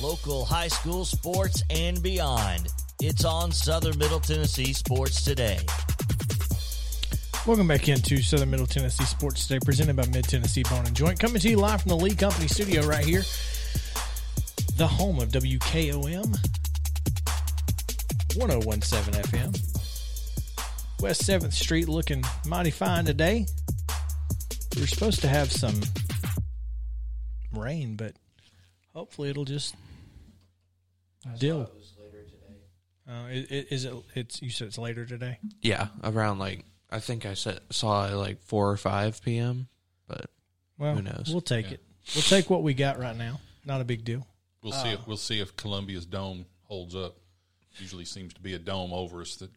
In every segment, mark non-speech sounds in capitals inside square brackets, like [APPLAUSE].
local high school sports and beyond. It's on Southern Middle Tennessee Sports Today. Welcome back into Southern Middle Tennessee Sports Today, presented by Mid Tennessee Bone and Joint. Coming to you live from the Lee Company studio right here, the home of WKOM 1017 FM. West 7th Street looking mighty fine today. We are supposed to have some rain, but hopefully it'll just Dill. It was later today. Uh, is, is it? It's you said it's later today. Yeah, around like I think I said saw it like four or five p.m. But Well, Who knows? We'll take Yeah. it. We'll take what we got right now. Not a big deal. We'll see. If, we'll see if Columbia's dome holds up. Usually seems to be a dome over us that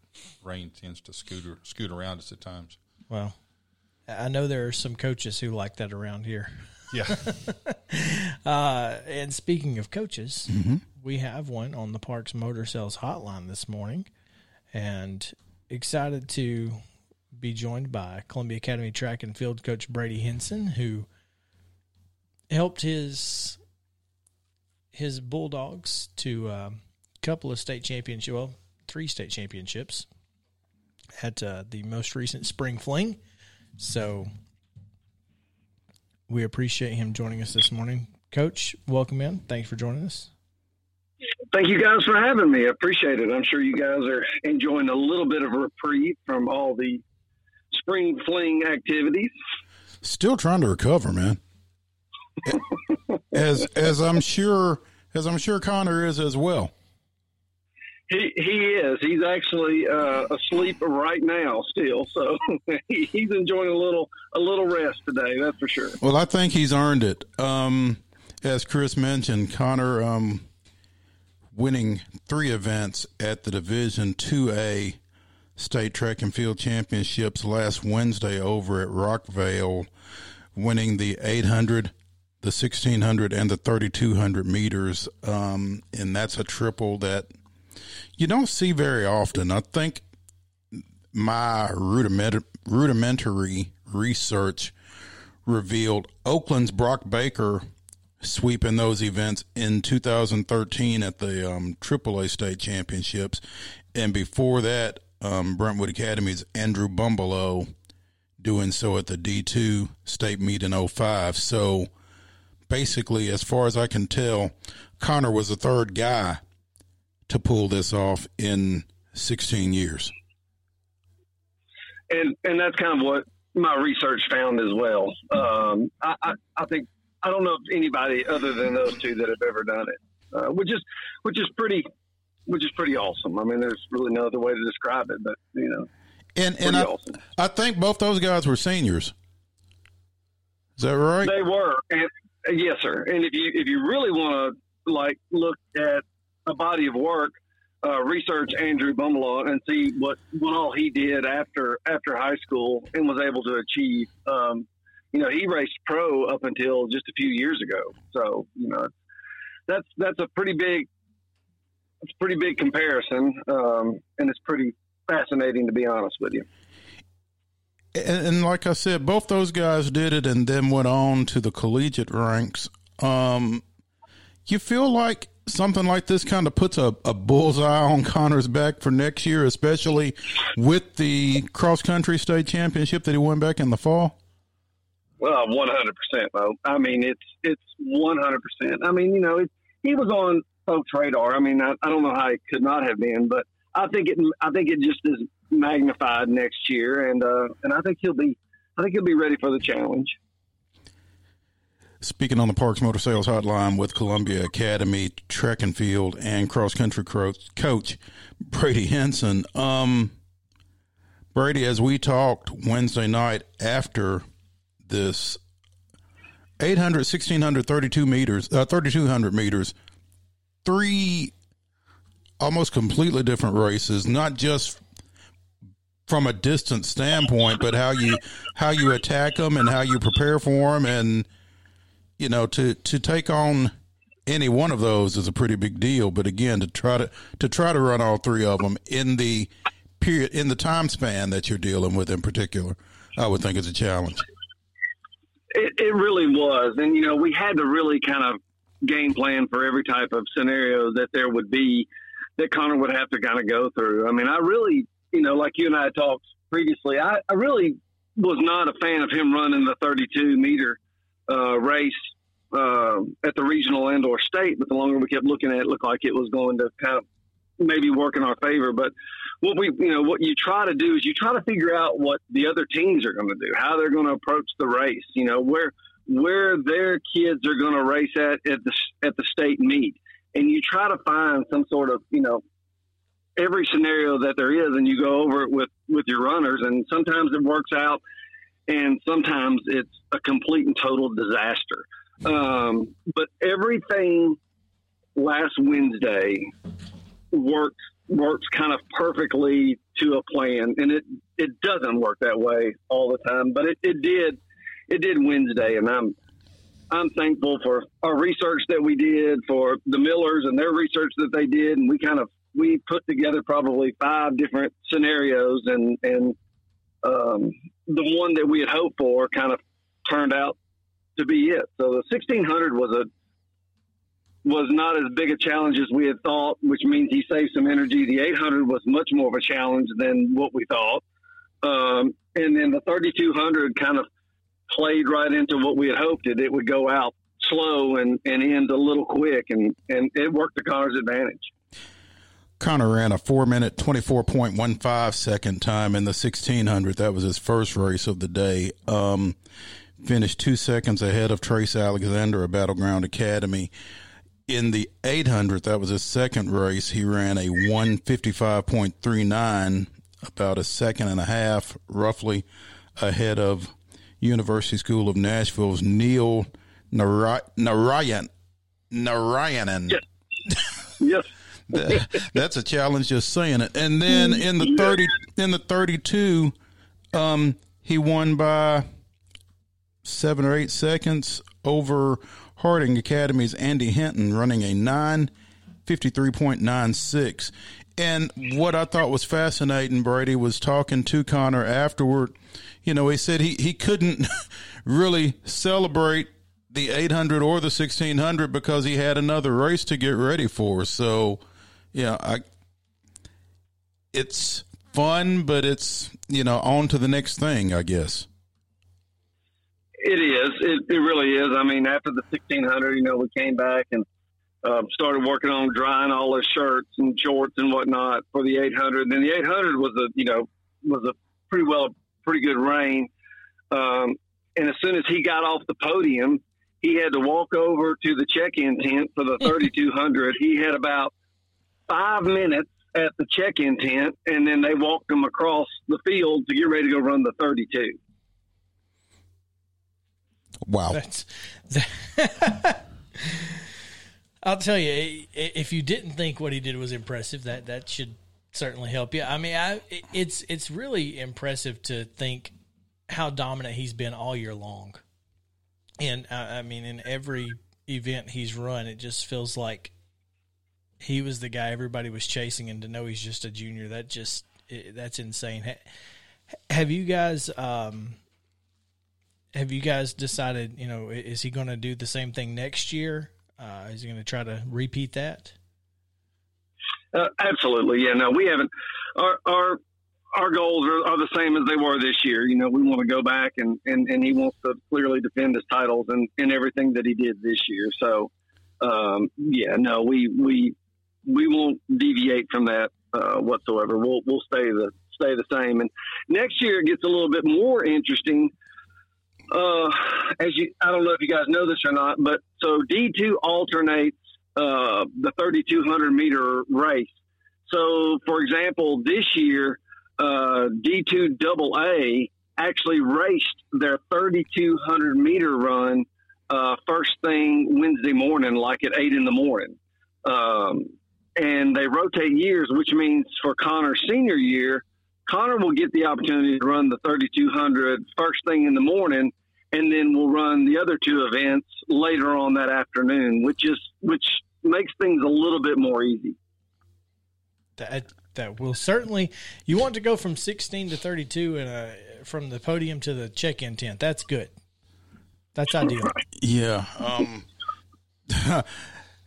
rain tends to scoot scoot around us at times. Well, I know there are some coaches who like that around here. Yeah, [LAUGHS] Uh, and speaking of coaches, we have one on the Parks Motor Sales hotline this morning, and excited to be joined by Columbia Academy track and field coach Brady Henson, who helped his his Bulldogs to a couple of state championships, well, three state championships at uh, the most recent spring fling. So we appreciate him joining us this morning. Coach, welcome in. Thanks for joining us. Thank you guys for having me. I appreciate it. I'm sure you guys are enjoying a little bit of a reprieve from all the spring fling activities. Still trying to recover, man. as as I'm sure as I'm sure Connor is as well. He is. He's actually uh, asleep right now still, so [LAUGHS] he's enjoying a little a little rest today. That's for sure. Well, I think he's earned it. Um, as Chris mentioned, Connor um, winning three events at the Division Two A State Track and Field Championships last Wednesday over at Rockvale, winning the 800, the 1600, and the 3200 meters. Um, and that's a triple that you don't see very often. I think my rudiment- rudimentary research revealed Oakland's Brock Baker sweeping those events in 2013 at the um, AAA state championships, and before that, um, Brentwood Academy's Andrew Bumbalough doing so at the D2 state meet in 05. So basically, as far as I can tell, Connor was the third guy to pull this off in 16 years. and and that's kind of what my research found as well. Um, I, I, I think I don't know if anybody other than those two that have ever done it, uh, which is which is pretty which is pretty awesome. I mean, there's really no other way to describe it, but you know, And and I, awesome. I think both those guys were seniors. Is that right? They were, and yes, sir. And if you if you really want to like look at a body of work, uh, research Andrew Bumbalough and see what what all he did after after high school and was able to achieve. Um, you know, he raced pro up until just a few years ago. So you know, that's that's a pretty big, it's a pretty big comparison, um, and it's pretty fascinating to be honest with you. And, and like I said, both those guys did it and then went on to the collegiate ranks. Um, you feel like something like this kind of puts a, a bullseye on Connor's back for next year, especially with the cross country state championship that he won back in the fall? Well, one hundred percent, Mo. I mean, it's it's one hundred percent. I mean, you know, it, he was on folks' radar. I mean, I, I don't know how it could not have been, but I think it I think it just is magnified next year, and uh, and I think he'll be I think he'll be ready for the challenge. Speaking on the Parks Motor Sales Hotline with Columbia Academy track and field and cross country coach, Brady Henson. Um, Brady, as we talked Wednesday night after this 800, 1600, 32 meters, uh, 3200 meters, three almost completely different races, not just from a distance standpoint, but how you how you attack them and how you prepare for them, and you know to to take on any one of those is a pretty big deal. But again, to try to to try to run all three of them in the period in the time span that you're dealing with in particular, I would think is a challenge. It, it really was, and you know we had to really kind of game plan for every type of scenario that there would be that Connor would have to kind of go through. I mean, I really, you know, like you and I talked previously, I, I really was not a fan of him running the 32 meter uh, race uh, at the regional and or state. But the longer we kept looking at it, it looked like it was going to kind of maybe work in our favor. But what we, you know, what you try to do is you try to figure out what the other teams are going to do, how they're going to approach the race. You know, where where their kids are going to race at at the at the state meet, and you try to find some sort of you know every scenario that there is, and you go over it with with your runners, and sometimes it works out, and sometimes it's a complete and total disaster. Um, but everything last Wednesday works works kind of perfectly to a plan, and it it doesn't work that way all the time, but it, it did it did Wednesday, and I'm I'm thankful for our research that we did for the Millers and their research that they did, and we kind of we put together probably five different scenarios, and and um, the one that we had hoped for kind of turned out to be it. So the 1600 was a was not as big a challenge as we had thought, which means he saved some energy. The 800 was much more of a challenge than what we thought, um, and then the 3200 kind of played right into what we had hoped it. It would go out slow and, and end a little quick, and, and it worked to Connor's advantage. Connor ran a four minute, 24.15 second time in the 1600. That was his first race of the day. Um, finished two seconds ahead of Trace Alexander of Battle Ground Academy. In the 800, that was his second race. He ran a 155.39, about a second and a half, roughly ahead of University School of Nashville's Neil Narayan Narayanan. Yes. yes. [LAUGHS] That's a challenge just saying it. And then in the thirty in the thirty two, um, he won by seven or eight seconds over Harding Academy's Andy Hinton, running a nine fifty three point nine six. And what I thought was fascinating, Brady, was talking to Connor afterward. You know, he said he, he couldn't [LAUGHS] really celebrate the 800 or the 1600 because he had another race to get ready for. So, yeah, I, it's fun, but it's, you know, on to the next thing, I guess. It is. It, it really is. I mean, after the 1600, you know, we came back and um, started working on drying all his shirts and shorts and whatnot for the 800. Then the 800 was a you know was a pretty well pretty good rain. Um, and as soon as he got off the podium, he had to walk over to the check-in tent for the [LAUGHS] 3200. he had about five minutes at the check-in tent, and then they walked him across the field to get ready to go run the 32. Wow. That, [LAUGHS] I'll tell you, if you didn't think what he did was impressive, that that should certainly help you. I mean, I, it's it's really impressive to think how dominant he's been all year long, and I, I mean, in every event he's run, it just feels like he was the guy everybody was chasing, and to know he's just a junior, that just that's insane. Have you guys? Um, have you guys decided? You know, is he going to do the same thing next year? Uh, is he going to try to repeat that? Uh, absolutely, yeah. No, we haven't. Our our our goals are, are, the same as they were this year. You know, we want to go back and, and, and he wants to clearly defend his titles and, and everything that he did this year. So, um, yeah, no, we we we won't deviate from that uh, whatsoever. We'll we'll stay the stay the same. And next year it gets a little bit more interesting uh, as you, I don't know if you guys know this or not, but so D2 alternates uh, the 3,200 meter race. So, for example, this year, uh, D2 double A actually raced their 3,200 meter run uh, first thing Wednesday morning, like at eight in the morning. Um, and they rotate years, which means for Connor's senior year, Connor will get the opportunity to run the 3,200 first thing in the morning, and then we'll run the other two events later on that afternoon, which is which makes things a little bit more easy. That that will certainly. You want to go from 16 to 32 and from the podium to the check-in tent. That's good. That's ideal. Yeah. Um, [LAUGHS]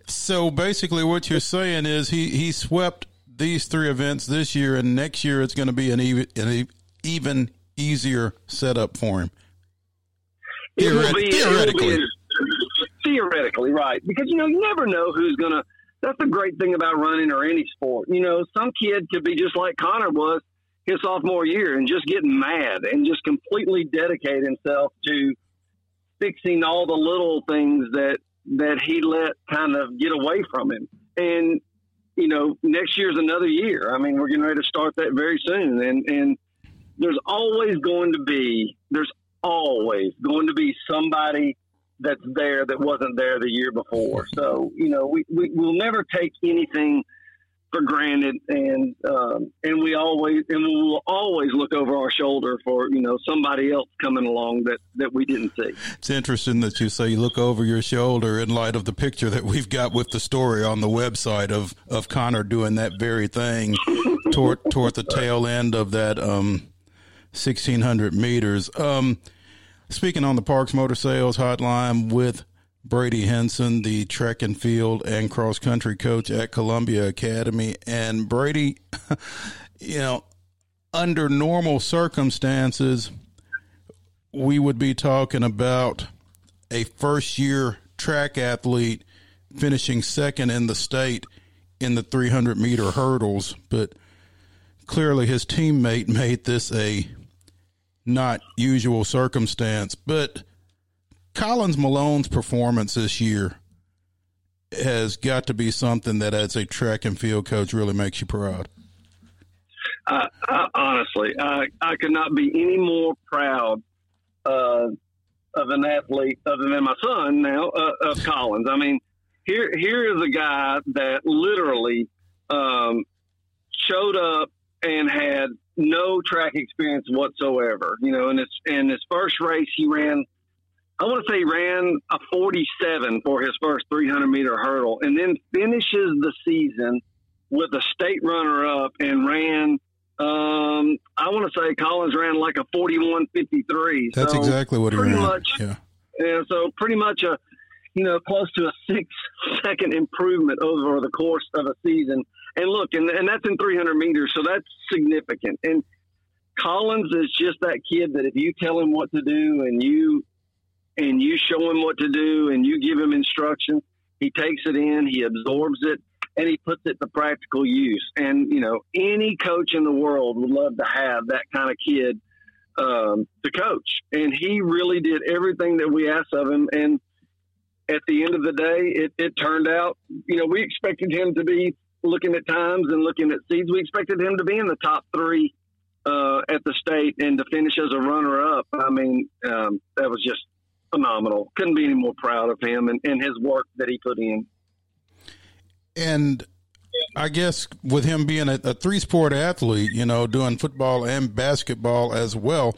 so basically, what you're saying is he he swept these three events this year, and next year it's going to be an even an even easier setup for him. It Theoret- be- theoretically. [LAUGHS] theoretically, right? Because you know you never know who's gonna. That's the great thing about running or any sport. You know, some kid could be just like Connor was his sophomore year and just get mad and just completely dedicate himself to fixing all the little things that that he let kind of get away from him. And you know, next year's another year. I mean, we're getting ready to start that very soon, and and there's always going to be there's always going to be somebody that's there that wasn't there the year before. So you know, we, we will never take anything for granted, and um, and we always and we will always look over our shoulder for you know somebody else coming along that that we didn't see. It's interesting that you say you look over your shoulder in light of the picture that we've got with the story on the website of, of Connor doing that very thing toward toward the tail end of that um, sixteen hundred meters. Um, speaking on the Parks Motor Sales Hotline with Brady Henson, the track and field and cross country coach at Columbia Academy, and Brady, [LAUGHS] you know, under normal circumstances we would be talking about a first year track athlete finishing second in the state in the 300 meter hurdles, but clearly his teammate made this a not usual circumstance. But Collins Malone's performance this year has got to be something that, as a track and field coach, really makes you proud. I, I, honestly, I, I could not be any more proud uh, of an athlete other than my son now uh, of Collins. I mean, here here is a guy that literally um, showed up and had no track experience whatsoever. You know, in his in his first race, he ran. I want to say ran a 47 for his first 300 meter hurdle, and then finishes the season with a state runner up and ran um, I want to say Collins ran like a forty-one fifty-three. That's so exactly what he ran. much, yeah. yeah. So pretty much a, you know, close to a six-second improvement over the course of a season. And look, and and that's in three hundred meters, so that's significant. And Collins is just that kid that if you tell him what to do and you and you show him what to do and you give him instructions, he takes it in, he absorbs it, and he puts it to practical use. And you know, any coach in the world would love to have that kind of kid um, to coach. And he really did everything that we asked of him. And at the end of the day, it, it turned out, you know, we expected him to be looking at times and looking at seeds. We expected him to be in the top three uh, at the state and to finish as a runner up. I mean, um, that was just phenomenal. Couldn't be any more proud of him and, and his work that he put in. And I guess with him being a, a three sport athlete, you know, doing football and basketball as well,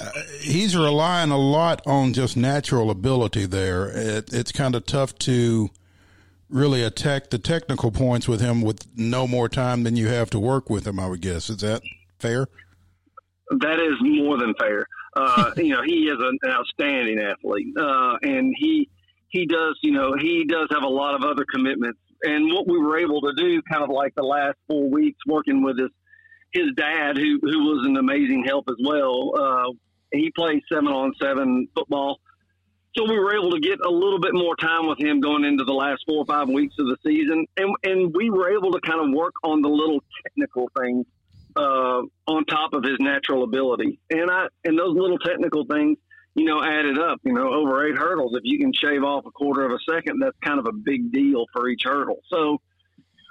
uh, he's relying a lot on just natural ability there. It, it's kind of tough to really attack the technical points with him with no more time than you have to work with him, I would guess. Is that fair? That is more than fair. Uh, [LAUGHS] you know, he is an outstanding athlete, uh, and he he does. You know, he does have a lot of other commitments. And what we were able to do, kind of like the last four weeks, working with his his dad, who who was an amazing help as well. Uh, he plays seven on seven football, so we were able to get a little bit more time with him going into the last four or five weeks of the season, and and we were able to kind of work on the little technical things uh, on top of his natural ability. And I and those little technical things, you know, added up. You know, over eight hurdles. If you can shave off a quarter of a second, that's kind of a big deal for each hurdle. So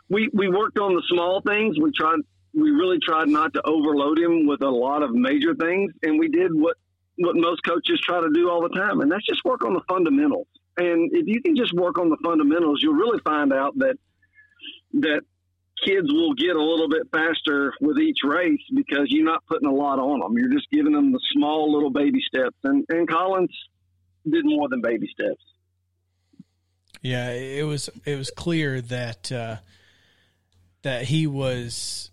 we we worked on the small things. We tried we really tried not to overload him with a lot of major things, and we did what what most coaches try to do all the time, and that's just work on the fundamentals. And if you can just work on the fundamentals, you'll really find out that that kids will get a little bit faster with each race because you're not putting a lot on them. You're just giving them the small little baby steps. And and Collins did more than baby steps. Yeah, it was it was clear that uh, that he was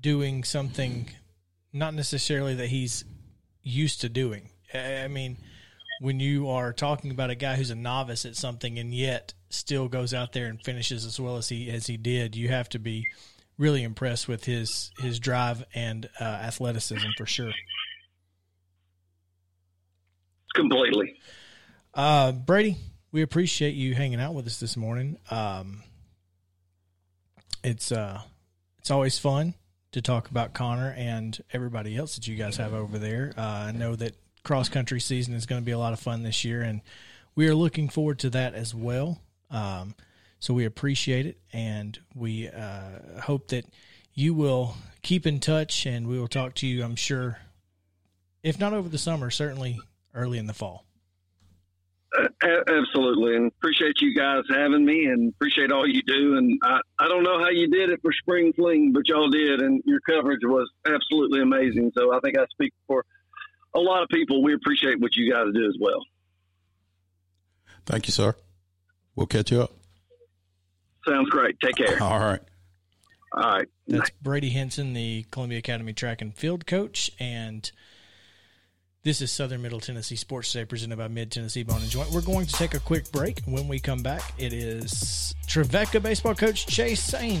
doing something not necessarily that he's used to doing. I mean, when you are talking about a guy who's a novice at something and yet still goes out there and finishes as well as he as he did, you have to be really impressed with his his drive and uh, athleticism for sure. Completely. Uh, Brady, we appreciate you hanging out with us this morning. Um, it's uh, it's always fun to talk about Connor and everybody else that you guys have over there. Uh, I know that cross country season is going to be a lot of fun this year, and we are looking forward to that as well. Um, so we appreciate it, and we uh, hope that you will keep in touch, and we will talk to you. I'm sure, if not over the summer, certainly early in the fall. A- absolutely, and appreciate you guys having me, and appreciate all you do. And I, I don't know how you did it for spring fling, but y'all did, and your coverage was absolutely amazing. So I think I speak for a lot of people. We appreciate what you guys do as well. Thank you, sir. We'll catch you up. Sounds great. Take care. [LAUGHS] All right. All right. That's Brady Henson, the Columbia Academy track and field coach, and this is Southern Middle Tennessee Sports Today, presented by Mid Tennessee Bone and Joint. We're going to take a quick break. When we come back, it is Trevecca baseball coach Chase Sane.